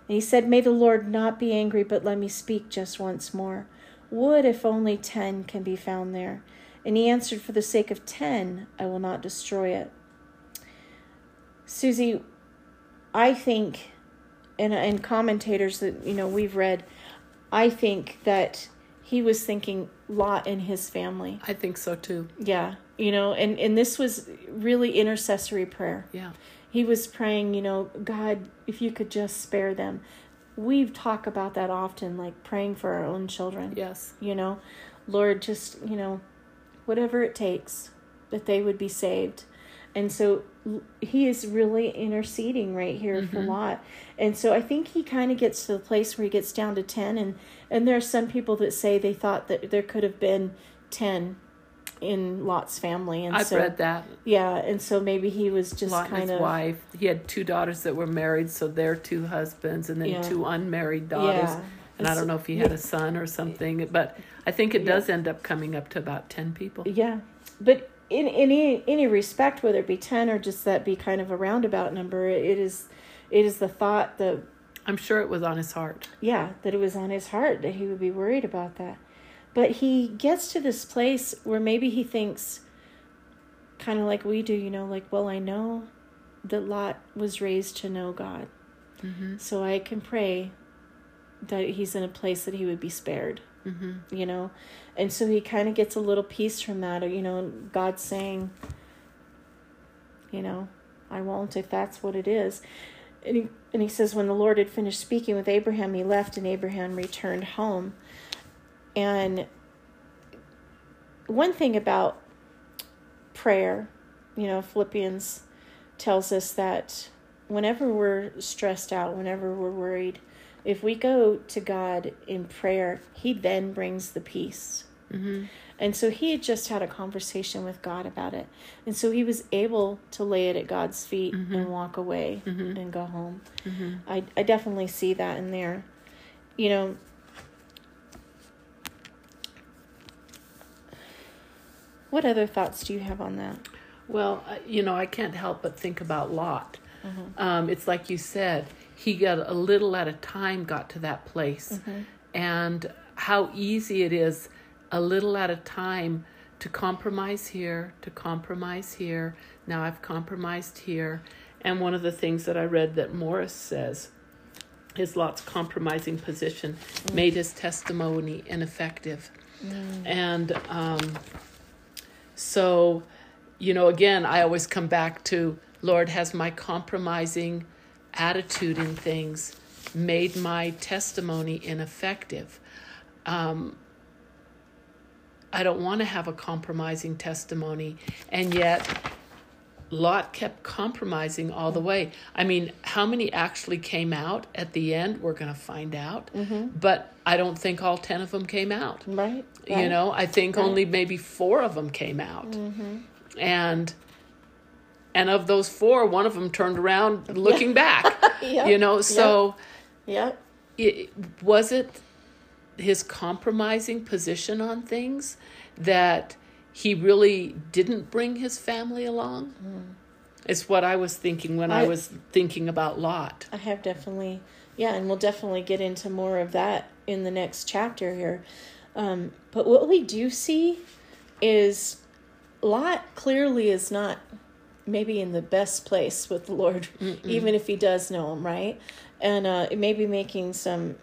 S1: And he said, May the Lord not be angry, but let me speak just once more. Would if only ten can be found there? And he answered, For the sake of ten, I will not destroy it. Suzie, I think, and, and commentators that, you know, we've read, I think that he was thinking Lot and his family.
S2: I think so too.
S1: Yeah. You know, and, and this was really intercessory prayer
S2: Yeah.
S1: He was praying, you know, God, if you could just spare them. we've talked about that often, like praying for our own children.
S2: Yes.
S1: You know, Lord, just, you know, whatever it takes that they would be saved. And so he is really interceding right here mm-hmm. for Lot. And so I think he kind of gets to the place where he gets down to 10 and and there are some people that say they thought that there could have been 10 in Lot's family and
S2: I've
S1: so,
S2: read that.
S1: Yeah, and so maybe he was just
S2: Lot
S1: kind
S2: his
S1: of
S2: wife. He had two daughters that were married, so their two husbands and then
S1: Yeah.
S2: two unmarried daughters.
S1: Yeah.
S2: And I don't know if he had a son or something, but I think it does end up coming up to about 10 people.
S1: Yeah, but in any any respect, whether it be ten or just that be kind of a roundabout number, it is it is the thought that
S2: I'm sure it was on his heart.
S1: yeah that it was on his heart that he would be worried about that. But he gets to this place where maybe he thinks, kind of like we do, you know, like well, I know that Lot was raised to know God,
S2: Mm-hmm.
S1: so I can pray that he's in a place that he would be spared
S2: Mm-hmm.
S1: you know and so he kind of gets a little peace from that or you know god's saying you know i won't if that's what it is and he, and he says when the lord had finished speaking with abraham he left and abraham returned home and one thing about prayer you know philippians tells us that whenever we're stressed out whenever we're worried if we go to God in prayer, He then brings the peace.
S2: Mm-hmm.
S1: And so he had just had a conversation with God about it. And so he was able to lay it at God's feet
S2: Mhm.
S1: and walk away
S2: Mhm.
S1: and go home.
S2: Mm-hmm.
S1: I, I definitely see that in there. You know, what other thoughts do you have on that?
S2: Well, uh, you know, I can't help but think about Lot.
S1: Mhm.
S2: Um, it's like you said, he got a little at a time, got to that place,
S1: Mhm.
S2: and how easy it is, a little at a time, to compromise here, to compromise here. Now I've compromised here, and one of the things that I read that Morris says is Lot's compromising position made his testimony ineffective, and um, so you know again i always come back to lord has my compromising attitude in things made my testimony ineffective? Um, i don't want to have a compromising testimony and yet lot kept compromising all the way i mean how many actually came out at the end we're going to find out but i don't think all 10 of them came out
S1: Right?
S2: you know i think
S1: Right.
S2: only maybe four of them came out
S1: Mm-hmm.
S2: and and of those four one of them turned around looking back
S1: Yep.
S2: you know so
S1: Yep.
S2: it, was it his compromising position on things that he really didn't bring his family along it's what i was thinking when I,
S1: I-
S2: was thinking about lot
S1: I have definitely, yeah, and we'll definitely get into more of that in the next chapter here. Um, but what we do see is Lot clearly is not maybe in the best place with the Lord, even if he does know him, right? And uh, maybe making some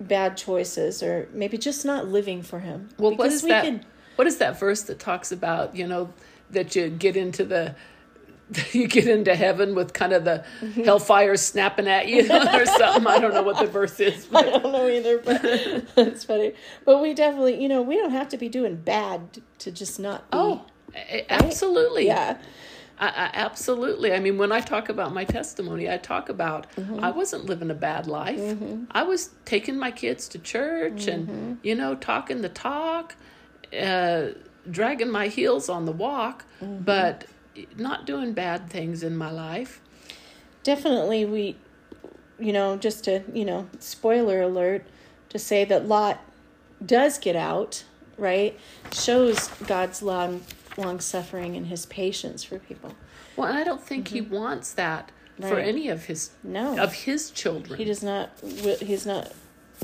S1: bad choices or maybe just not living for him.
S2: well what
S1: Because
S2: is
S1: we
S2: that
S1: can-
S2: what is that verse that talks about you know that you get into the you get into heaven with kind of the
S1: Mm-hmm.
S2: hellfire snapping at you or something i don't know what the verse is But.
S1: I don't know either, but it's funny. But we definitely, you know, we don't have to be doing bad to just not be.
S2: oh a- absolutely
S1: yeah.
S2: I, I, absolutely. I mean, when I talk about my testimony, I talk about
S1: Mm-hmm.
S2: I wasn't living a bad life. I was taking my kids to church
S1: Mm-hmm.
S2: and, you know, talking the talk, uh, dragging my heels on the walk,
S1: Mm-hmm.
S2: but not doing bad things in my life.
S1: definitely we you know just to you know spoiler alert to say that lot does get out right shows god's long long suffering and his patience for people
S2: Well, and I don't think he wants that for
S1: Mm-hmm.
S2: Any of his
S1: no
S2: of his children.
S1: he does not he's not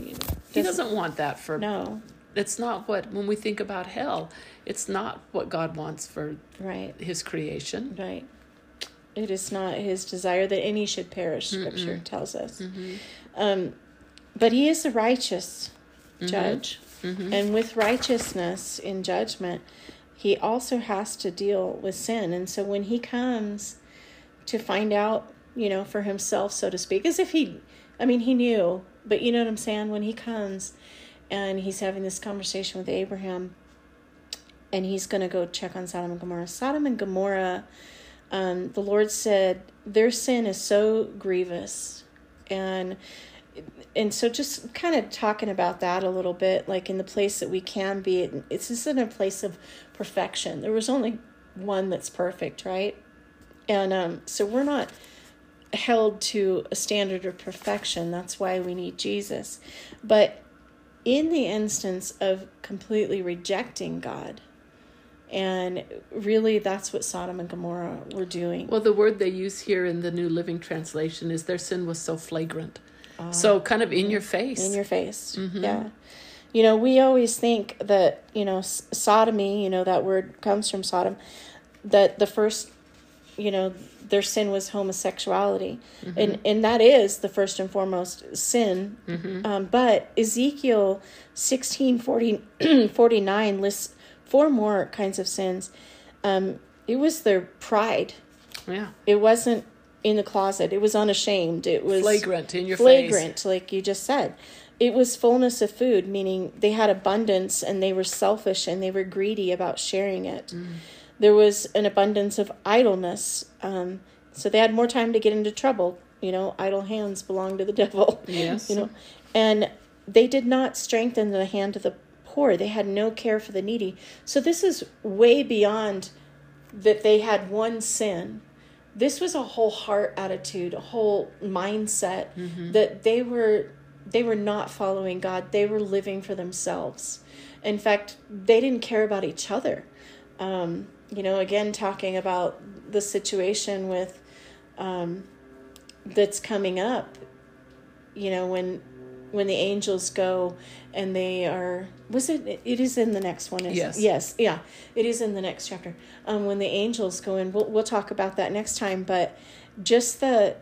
S1: you know,
S2: he doesn't want that for
S1: no
S2: it's not what when we think about hell, it's not what God wants for
S1: right
S2: his creation.
S1: right it is not his desire that any should perish scripture tells us
S2: Mm-hmm.
S1: um but he is a righteous judge
S2: Mm-hmm.
S1: and with righteousness in judgment he also has to deal with sin and so when he comes to find out you know for himself so to speak as if he i mean he knew but you know what I'm saying? When he comes and he's having this conversation with Abraham and he's going to go check on Sodom and Gomorrah. Sodom and Gomorrah, um, the Lord said their sin is so grievous. And and so just kind of talking about that a little bit like in the place that we can be it's just in a place of perfection there was only one that's perfect right and um, so we're not held to a standard of perfection that's why we need jesus but in the instance of completely rejecting god and really that's what sodom and gomorrah were doing
S2: well the word they use here in the new living translation is their sin was so flagrant so kind of in your face.
S1: In your face. Mm-hmm. Yeah. You know, we always think that, you know, sodomy, you know, that word comes from Sodom, that the first, you know, their sin was homosexuality. Mm-hmm. And, and that is the first and foremost sin. Mm-hmm. Um, but Ezekiel 16 40, 49 lists four more kinds of sins. Um, it was their pride.
S2: Yeah.
S1: It wasn't in the closet. It was unashamed. It was
S2: flagrant in your
S1: flagrant, face. like you just said. It was fullness of food, meaning they had abundance and they were selfish and they were greedy about sharing it. Mm. There was an abundance of idleness, um, so they had more time to get into trouble. You know, idle hands belong to the devil.
S2: Yes.
S1: You know, and they did not strengthen the hand of the poor. They had no care for the needy. So this is way beyond that they had one sin this was a whole heart attitude a whole mindset mm-hmm. that they were they were not following god they were living for themselves in fact they didn't care about each other um, you know again talking about the situation with um, that's coming up you know when when the angels go and they are was it it is in the next one
S2: yes
S1: it? yes yeah it is in the next chapter um when the angels go in we'll, we'll talk about that next time but just the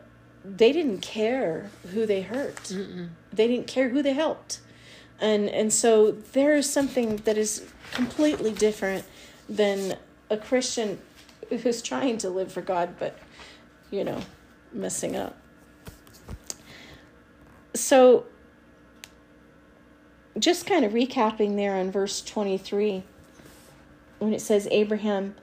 S1: they didn't care who they hurt Mm-mm. they didn't care who they helped and and so there is something that is completely different than a christian who's trying to live for god but you know messing up so just kind of recapping there on verse 23, when it says Abraham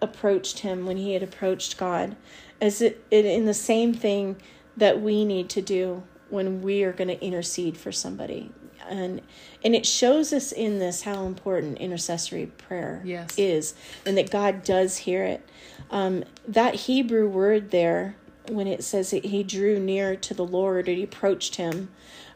S1: approached him when he had approached God, as it, it in the same thing that we need to do when we are going to intercede for somebody. And and it shows us in this how important intercessory prayer
S2: yes.
S1: is, and that God does hear it. Um, that Hebrew word there, when it says that he drew near to the Lord or he approached him,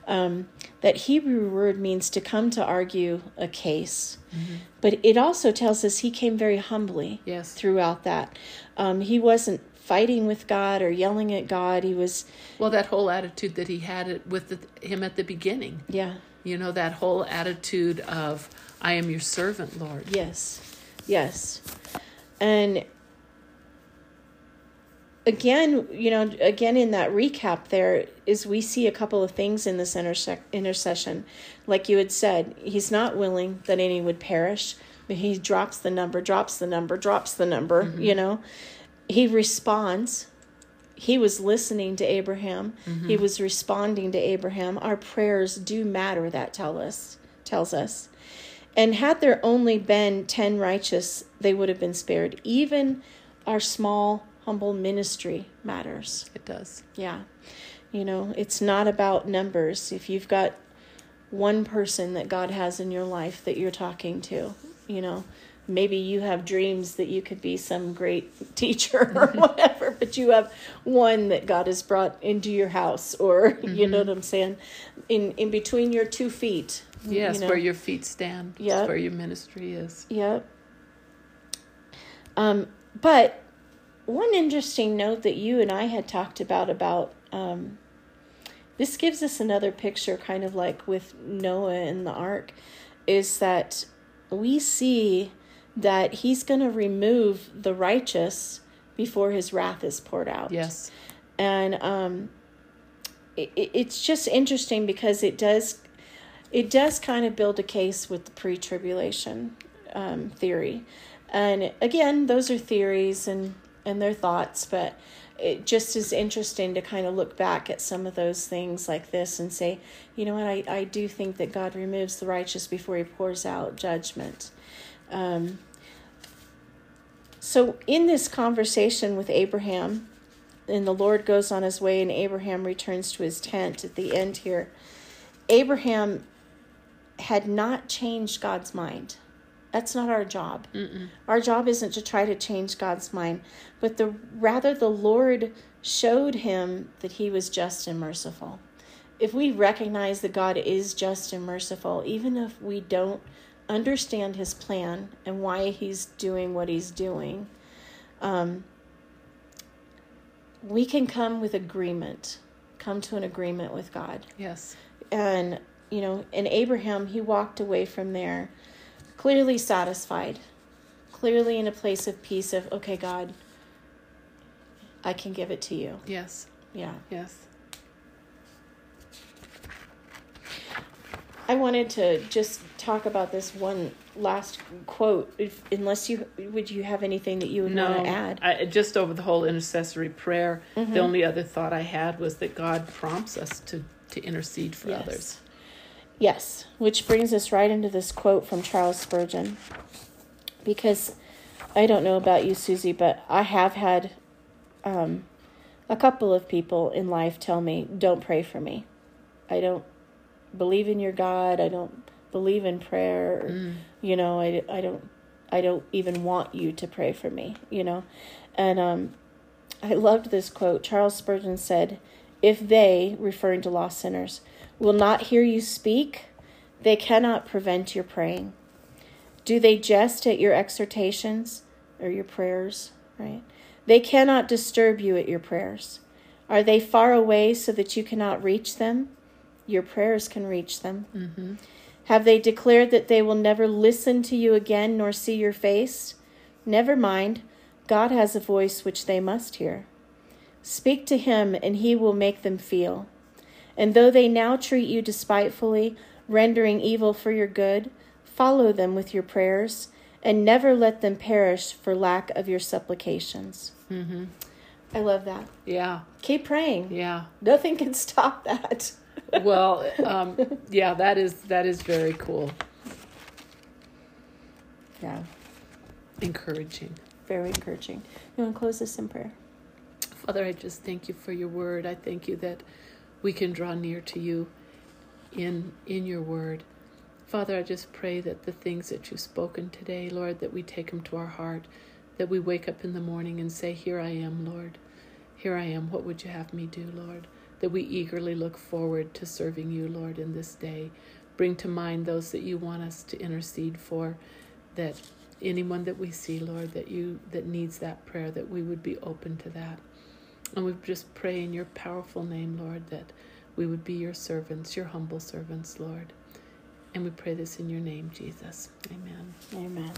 S1: um, that Hebrew word means to come to argue a case, mm-hmm. but it also tells us he came very humbly
S2: yes.
S1: throughout that. Um, he wasn't fighting with God or yelling at God. He was
S2: well that whole attitude that he had with the, him at the beginning.
S1: Yeah,
S2: you know that whole attitude of "I am your servant, Lord."
S1: Yes, yes, and again, you know, again in that recap, there is we see a couple of things in this interse- intercession. Like you had said, he's not willing that any would perish, but he drops the number, drops the number, drops the number, mm-hmm. you know. He responds. He was listening to Abraham. Mm-hmm. He was responding to Abraham. Our prayers do matter, that tell us tells us. And had there only been ten righteous, they would have been spared. Even our small humble ministry matters.
S2: It does.
S1: Yeah. You know, it's not about numbers. If you've got one person that God has in your life that you're talking to, you know, maybe you have dreams that you could be some great teacher or whatever, but you have one that God has brought into your house or mm-hmm. you know what I'm saying? In in between your two feet.
S2: Yes,
S1: you know?
S2: where your feet stand.
S1: Yeah.
S2: Where your ministry is.
S1: Yep. Um, but one interesting note that you and I had talked about about um, this gives us another picture, kind of like with Noah and the ark, is that we see that he's going to remove the righteous before his wrath is poured out.
S2: Yes,
S1: and um, it, it's just interesting because it does it does kind of build a case with the pre-tribulation um, theory and again those are theories and and their thoughts, but it just is interesting to kind of look back at some of those things like this and say, you know what, I, I do think that God removes the righteous before he pours out judgment. Um, so, in this conversation with Abraham, and the Lord goes on his way, and Abraham returns to his tent at the end here. Abraham had not changed God's mind. That's not our job.
S2: Mm-mm.
S1: Our job isn't to try to change God's mind, but the rather the Lord showed him that he was just and merciful. If we recognize that God is just and merciful, even if we don't understand his plan and why he's doing what he's doing, um, we can come with agreement, come to an agreement with God.
S2: Yes.
S1: And, you know, in Abraham, he walked away from there clearly satisfied, clearly in a place of peace of, okay, God, I can give it to you.
S2: Yes.
S1: Yeah.
S2: Yes.
S1: I wanted to just talk about this one last quote. If, unless you would you have anything that you would
S2: No,
S1: want to add?
S2: I, just over the whole intercessory prayer,
S1: Mhm.
S2: the only other thought I had was that God prompts us to, to intercede for
S1: Yes.
S2: others.
S1: Yes, which brings us right into this quote from Charles Spurgeon. Because I don't know about you, Suzie, but I have had um, a couple of people in life tell me, don't pray for me. I don't believe in your God. I don't believe in prayer. or,
S2: Mm.
S1: You know, I, I don't I don't even want you to pray for me, you know. And um, I loved this quote. Charles Spurgeon said, If they, referring to lost sinners, will not hear you speak, they cannot prevent your praying. Do they jest at your exhortations or your prayers, right? They cannot disturb you at your prayers. Are they far away so that you cannot reach them? Your prayers can reach them.
S2: Mm-hmm.
S1: Have they declared that they will never listen to you again nor see your face? Never mind. God has a voice which they must hear. Speak to him, and he will make them feel. And though they now treat you despitefully, rendering evil for your good, follow them with your prayers, and never let them perish for lack of your supplications.
S2: Mm-hmm.
S1: I love that.
S2: Yeah.
S1: Keep praying.
S2: Yeah.
S1: Nothing can stop that.
S2: Well, um, yeah, that is that is very cool.
S1: Yeah,
S2: Encouraging.
S1: very encouraging. You want to close this in prayer?
S2: Father, I just thank you for your word. I thank you that we can draw near to you in in your word. Father, I just pray that the things that you've spoken today, Lord, that we take them to our heart, that we wake up in the morning and say, Here I am, Lord. Here I am. What would you have me do, Lord? That we eagerly look forward to serving you, Lord, in this day. Bring to mind those that you want us to intercede for, that anyone that we see, Lord, that you that needs that prayer, that we would be open to that. And we just pray in your powerful name, Lord, that we would be your servants, your humble servants, Lord. And we pray this in your name, Jesus. Amen.
S1: Amen.